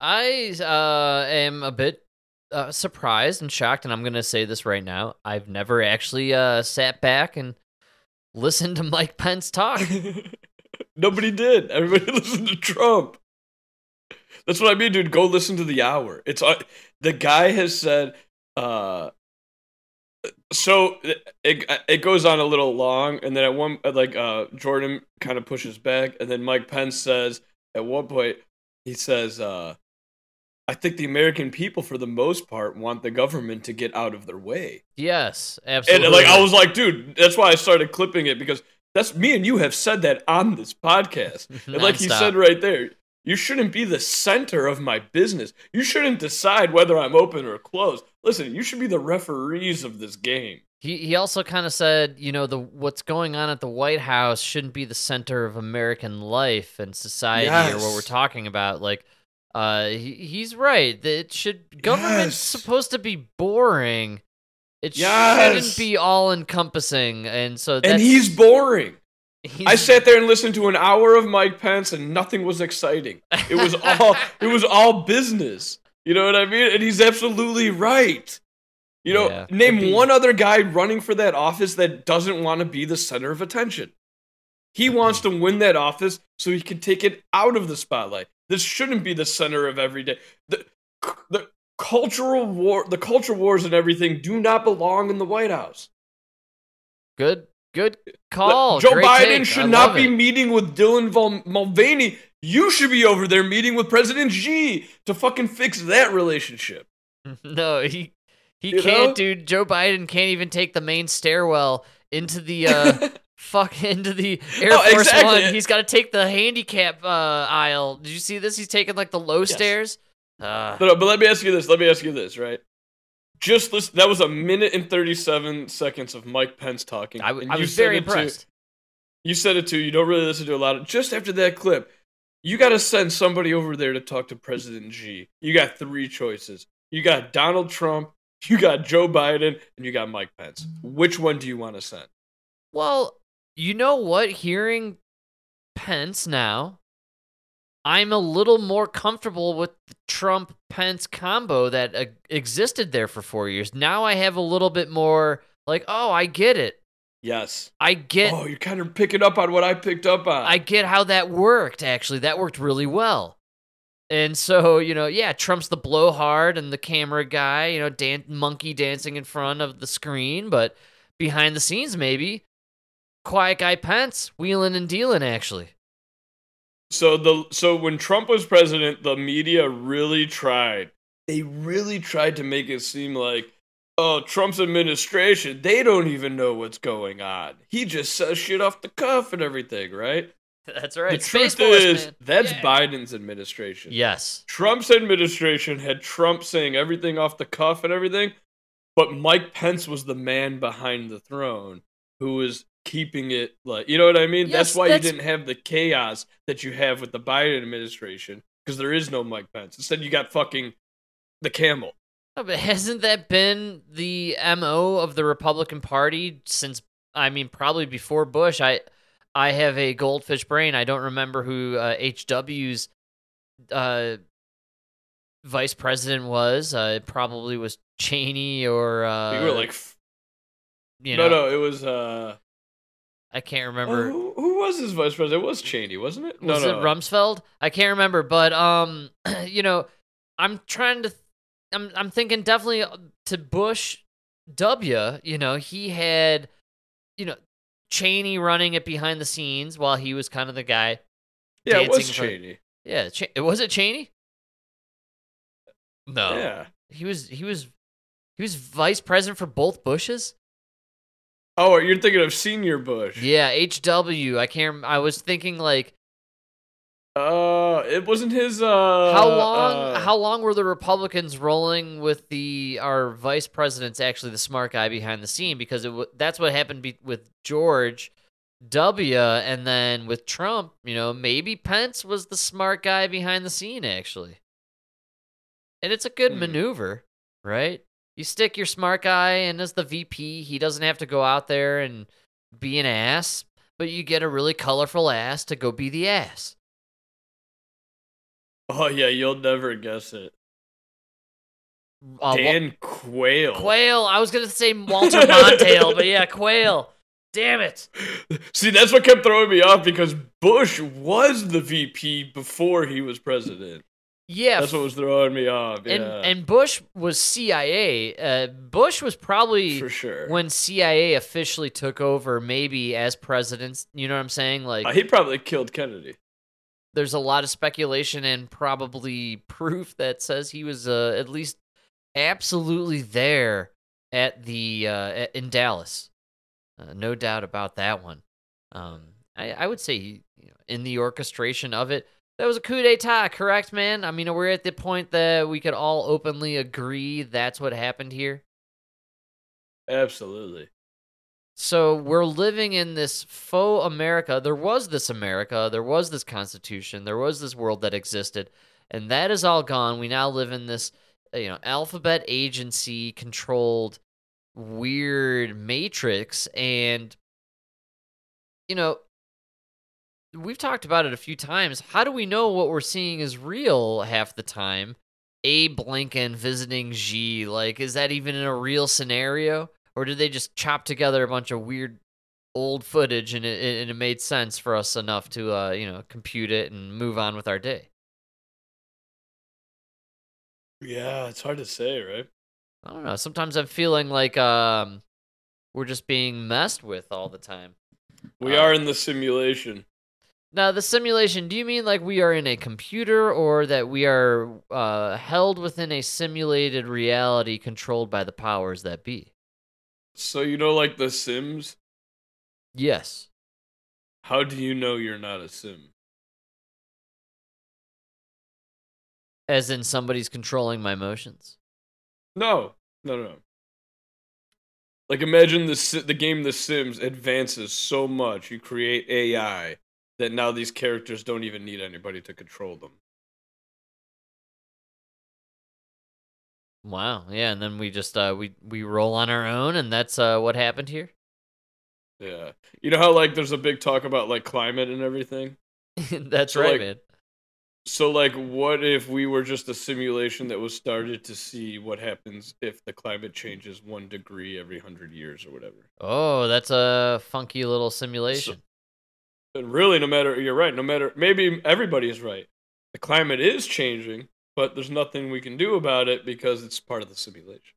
I uh, am a bit uh, surprised and shocked, and I'm going to say this right now. I've never actually uh, sat back and listened to Mike Pence talk. Nobody did. Everybody listened to Trump. That's what I mean, dude. Go listen to the hour. It's uh, the guy has said. uh So it it goes on a little long, and then at one like uh Jordan kind of pushes back, and then Mike Pence says at one point he says, uh "I think the American people, for the most part, want the government to get out of their way." yes, absolutely. And like I was like, dude, that's why I started clipping it because that's me and you have said that on this podcast. And like he Nonstop. said right there, you shouldn't be the center of my business. You shouldn't decide whether I'm open or closed. Listen, you should be the referees of this game. He he also kind of said, you know, the what's going on at the White House shouldn't be the center of American life and society or what we're talking about. Like, uh, he, he's right. that It should government's Yes. supposed to be boring. It Yes. shouldn't be all encompassing, and so and he's boring. he's- I sat there and listened to an hour of Mike Pence, and nothing was exciting. It was all it was all business. You know what I mean? And he's absolutely right. You know, Yeah, name be- one other guy running for that office that doesn't want to be the center of attention. He mm-hmm. wants to win that office so he can take it out of the spotlight. This shouldn't be the center of every day. The, the cultural war, the culture wars and everything do not belong in the White House. good. Good call. Joe Great Biden take. I should not be it. meeting with Dylan Vol- Mulvaney. You should be over there meeting with President Xi to fucking fix that relationship. No, he he You can't, know? dude. Joe Biden can't even take the main stairwell into the uh fuck into the Air Oh, Force exactly. One. He's got to take the handicap uh aisle. Did you see this? He's taking like the low stairs. Uh, But, but let me ask you this. Let me ask you this, right? Just listen. That was a minute and thirty-seven seconds of Mike Pence talking. I, I was very impressed. You said it too. You don't really listen to a lot of. Just after that clip, you got to send somebody over there to talk to President G. You got three choices. You got Donald Trump, you got Joe Biden, and you got Mike Pence. Which one do you want to send? Well, you know what? Hearing Pence now, I'm a little more comfortable with the Trump Pence combo that uh, existed there for four years. Now I have a little bit more like, oh, I get it. Yes. I get oh, you're kind of picking up on what I picked up on. I get how that worked, actually. That worked really well. And so, you know, yeah, Trump's the blowhard and the camera guy, you know, dan- monkey dancing in front of the screen, but behind the scenes, maybe, quiet guy Pence, wheeling and dealing, actually. So the so when Trump was president, the media really tried. They really tried to make it seem like, oh, Trump's administration, they don't even know what's going on. He just says shit off the cuff and everything, right? That's right. the Space truth Force, is, man. that's Yeah. Biden's administration. Yes. Trump's administration had Trump saying everything off the cuff and everything, but Mike Pence was the man behind the throne who was keeping it like you know what I mean? that's why that's- you didn't have the chaos that you have with the Biden administration because there is no Mike Pence. Instead, you got fucking the camel. No, but hasn't that been the MO of the Republican Party since I mean probably before Bush? I I have a goldfish brain. I don't remember who uh, HW's uh, vice president was. Uh, it probably was Cheney or uh, you were like, f- you no, know, no, no, it was uh, I can't oh, remember. who, who was his vice president? It was Cheney, wasn't it? No, was no. it Rumsfeld? I can't remember, but um, you know, I'm trying to, I'm I'm thinking definitely uh, to Bush W. You know, he had, you know, Cheney running it behind the scenes while he was kind of the guy. yeah, it was dancing in front- Cheney. Yeah, Ch- was it Cheney? No, Yeah. he was he was he was vice president for both Bushes. Oh, you're thinking of Senior Bush. Yeah, HW. I can't. I was thinking like Uh, it wasn't his. Uh, how long uh, how long were the republicans rolling with the our vice president's actually the smart guy behind the scene because it w- that's what happened be- with george w and then with trump you know maybe pence was the smart guy behind the scene actually and it's a good Hmm. maneuver right you stick your smart guy in as the vp he doesn't have to go out there and be an ass but you get a really colorful ass to go be the ass Oh yeah, you'll never guess it. Uh, Wa- Dan Quayle. Quail. I was gonna say Walter Mondale, but yeah, Quayle. Damn it. See, that's what kept throwing me off because Bush was the VP before he was president. Yeah. That's what was throwing me off. and Yeah, and Bush was CIA. Uh, Bush was probably for sure. when CIA officially took over, maybe as president. You know what I'm saying? Like, Uh, he probably killed Kennedy. There's a lot of speculation and probably proof that says he was uh, at least absolutely there at the uh, in Dallas. Uh, no doubt about that one. Um, I, I would say you know, in the orchestration of it, that was a coup d'état, correct, man? I mean, we're at the point that we could all openly agree that's what happened here. Absolutely. So we're living in this faux America. There was this America, there was this Constitution, there was this world that existed, and that is all gone. We now live in this, uh, you know, alphabet agency controlled weird matrix, and you know, we've talked about it a few times. How do we know what we're seeing is real half the time? Abe Lincoln visiting Xi, like, is that even in a real scenario? Or did they just chop together a bunch of weird old footage and it, and it made sense for us enough to, uh, you know, compute it and move on with our day? Yeah, it's hard to say, right? I don't know. Sometimes I'm feeling like um, we're just being messed with all the time. We Uh, are in the simulation. Now, the simulation, do you mean like we are in a computer or that we are uh, held within a simulated reality controlled by the powers that be? So you know like the Sims? Yes. How do you know you're not a sim? As in somebody's controlling my emotions. No. No, no. Like imagine the the game The Sims advances so much, you create AI that now these characters don't even need anybody to control them. Wow. Yeah, and then we just uh we we roll on our own and that's uh what happened here? Yeah. You know how like there's a big talk about like climate and everything? that's So, right, like, man. So like what if we were just a simulation that was started to see what happens if the climate changes 1 degree every 100 years or whatever? Oh, that's a funky little simulation. And really no matter you're right, no matter maybe everybody is right. The climate is changing, but there's nothing we can do about it because it's part of the simulation.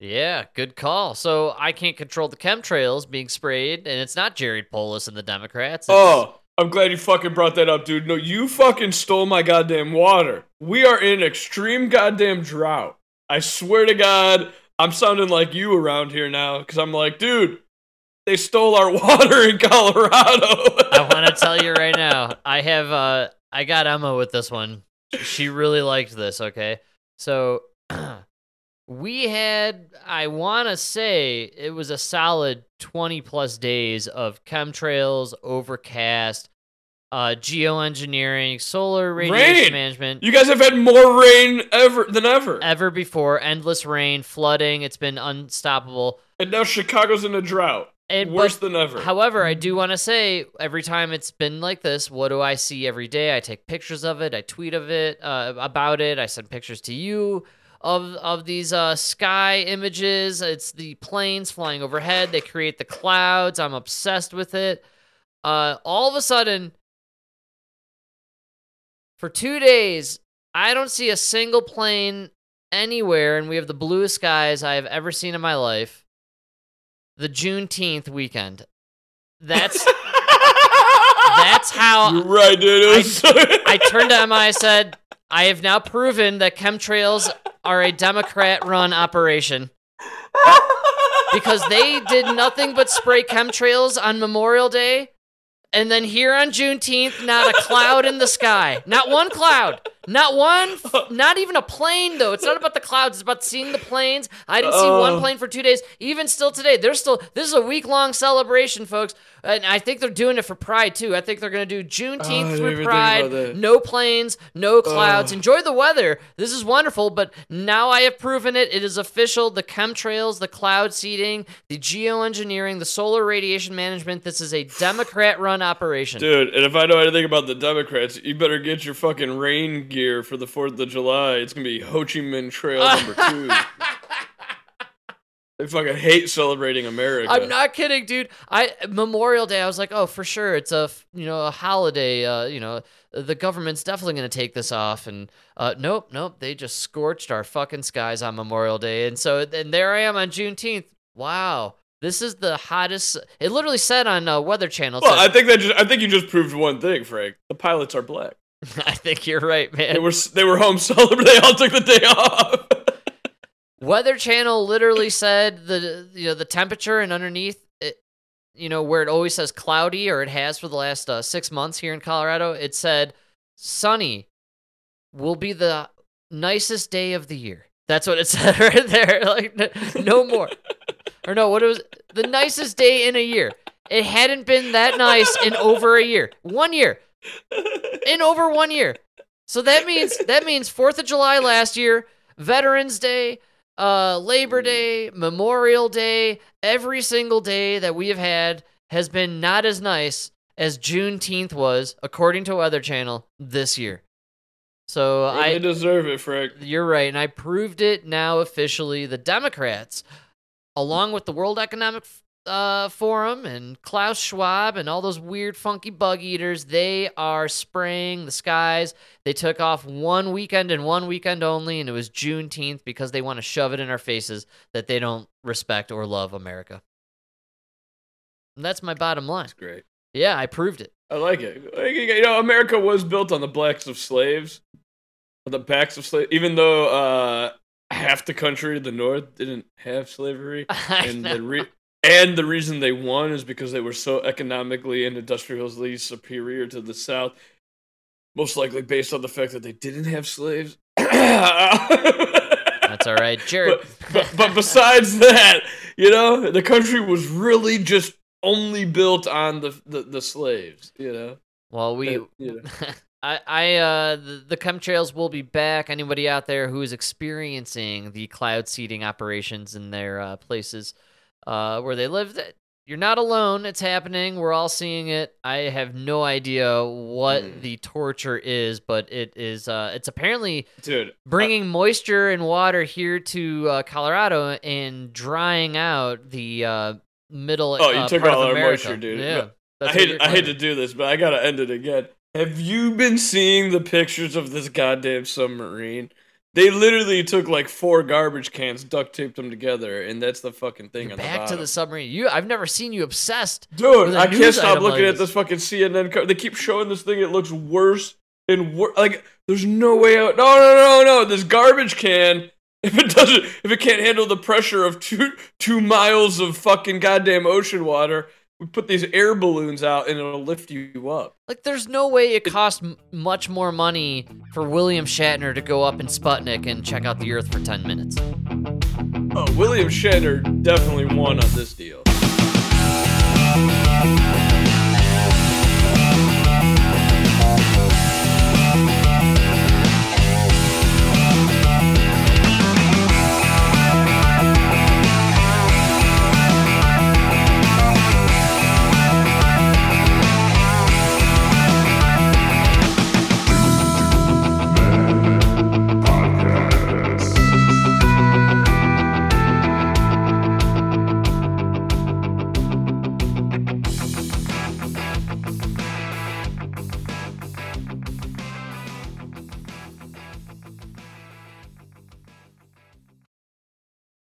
Yeah, good call. So I can't control the chemtrails being sprayed, and it's not Jared Polis and the Democrats. It's, Oh, I'm glad you fucking brought that up, dude. No, you fucking stole my goddamn water. We are in extreme goddamn drought. I swear to God, I'm sounding like you around here now because I'm like, dude, they stole our water in Colorado. I want to tell you right now, I have uh I got Emma with this one. She really liked this, okay? So we had I want to say it was a solid 20 plus days of chemtrails, overcast, uh geoengineering, solar radiation Rain. management. you guys have had more rain ever than ever. ever before, endless rain, flooding, it's been unstoppable. And now Chicago's in a drought. And, Worse but- than ever. However, I do want to say every time it's been like this, what do I see every day? I take pictures of it, I tweet of it uh, about it, I send pictures to you of of these uh, sky images. It's the planes flying overhead. They create the clouds. I'm obsessed with it. Uh, all of a sudden, for two days, I don't see a single plane anywhere, and we have the bluest skies I have ever seen in my life. The Juneteenth weekend. That's that's how You're right, dude. It was so- I turned to Emma. I said, "I have now proven that chemtrails are a Democrat-run operation." Because they did nothing but spray chemtrails on Memorial Day, and then here on Juneteenth, not a cloud in the sky, not one cloud, not one, not even a plane. Though it's not about the clouds; it's about seeing the planes. I didn't see one Oh. plane for two days. Even still today, they're still. This is a week-long celebration, folks, and I think they're doing it for Pride too. I think they're going to do Oh, Juneteenth didn't through Pride. No planes, no clouds. Ugh. Enjoy the weather. This is wonderful, but now I have proven it. It is official. The chemtrails, the cloud seeding, the geoengineering, the solar radiation management. This is a Democrat-run operation. Dude, and if I know anything about the Democrats, you better get your fucking rain gear for the 4th of July. It's going to be Ho Chi Minh Trail number two. they fucking hate celebrating America. I'm not kidding, dude. I Memorial Day, I was like, oh, for sure, it's a you know a holiday. Uh, you know, the government's definitely gonna take this off, and uh, nope, nope, they just scorched our fucking skies on Memorial Day, and so and there I am on Juneteenth. Wow, this is the hottest. It literally said on uh, Weather Channel. Well, I think that just, I think you just proved one thing, Frank. The pilots are black. I think you're right, man. They were they were home celebrating. They all took the day off. Weather Channel literally said the you know the temperature and underneath it, you know where it always says cloudy or it has for the last uh, six months here in Colorado. It said sunny will be the nicest day of the year. That's what it said right there. Like no more. or no, what it was the nicest day in a year. It hadn't been that nice in over a year. One year. In over one year. So that means that means 4th of July last year, Veterans Day, uh Labor Day, Memorial Day, every single day that we have had has been not as nice as Juneteenth was, according to Weather Channel, this year. So Well, I deserve it, Frank. you're right, and I proved it now officially. The Democrats, along with the World Economic uh, Forum and Klaus Schwab and all those weird, funky bug eaters, they are spraying the skies. They took off one weekend and one weekend only, and it was Juneteenth because they want to shove it in our faces that they don't respect or love America. And that's my bottom line. That's great. Yeah, I proved it. I like it. You know, America was built on the backs of slaves, on the backs of slaves. Even though uh, half the country, the North, didn't have slavery, and the re- and the reason they won is because they were so economically and industrially superior to the South. Most likely based on the fact that they didn't have slaves. That's all right, Jared. But, but, but besides that, you know, the country was really just only built on the the, the slaves. You know, Well, we, That- you know. I, I, uh, the, the chemtrails will be back. Anybody out there who is experiencing the cloud seeding operations in their uh, places uh, where they live, you're not alone. It's happening. We're all seeing it. I have no idea what Mm. the torture is, but it is. Uh, it's apparently dude. bringing moisture and water here to uh, Colorado and drying out the uh, middle. Oh, you uh, took all of our moisture, dude. Yeah, I hate I hate to do this, but I gotta end it again. Have you been seeing the pictures of this goddamn submarine? They literally took like four garbage cans, duct taped them together, and that's the fucking thing on the Back to the submarine. You, I've never seen you obsessed. Dude, I can't stop looking like at this fucking CNN. Co- they keep showing this thing. It looks worse and worse. Like there's no way out. No, no, no, no. This garbage can. If it doesn't, if it can't handle the pressure of two two miles of fucking goddamn ocean water, we put these air balloons out and it'll lift you up. Like, there's no way it cost m- much more money for William Shatner to go up in Sputnik and check out the Earth for 10 minutes. Oh, William Shatner definitely won on this deal.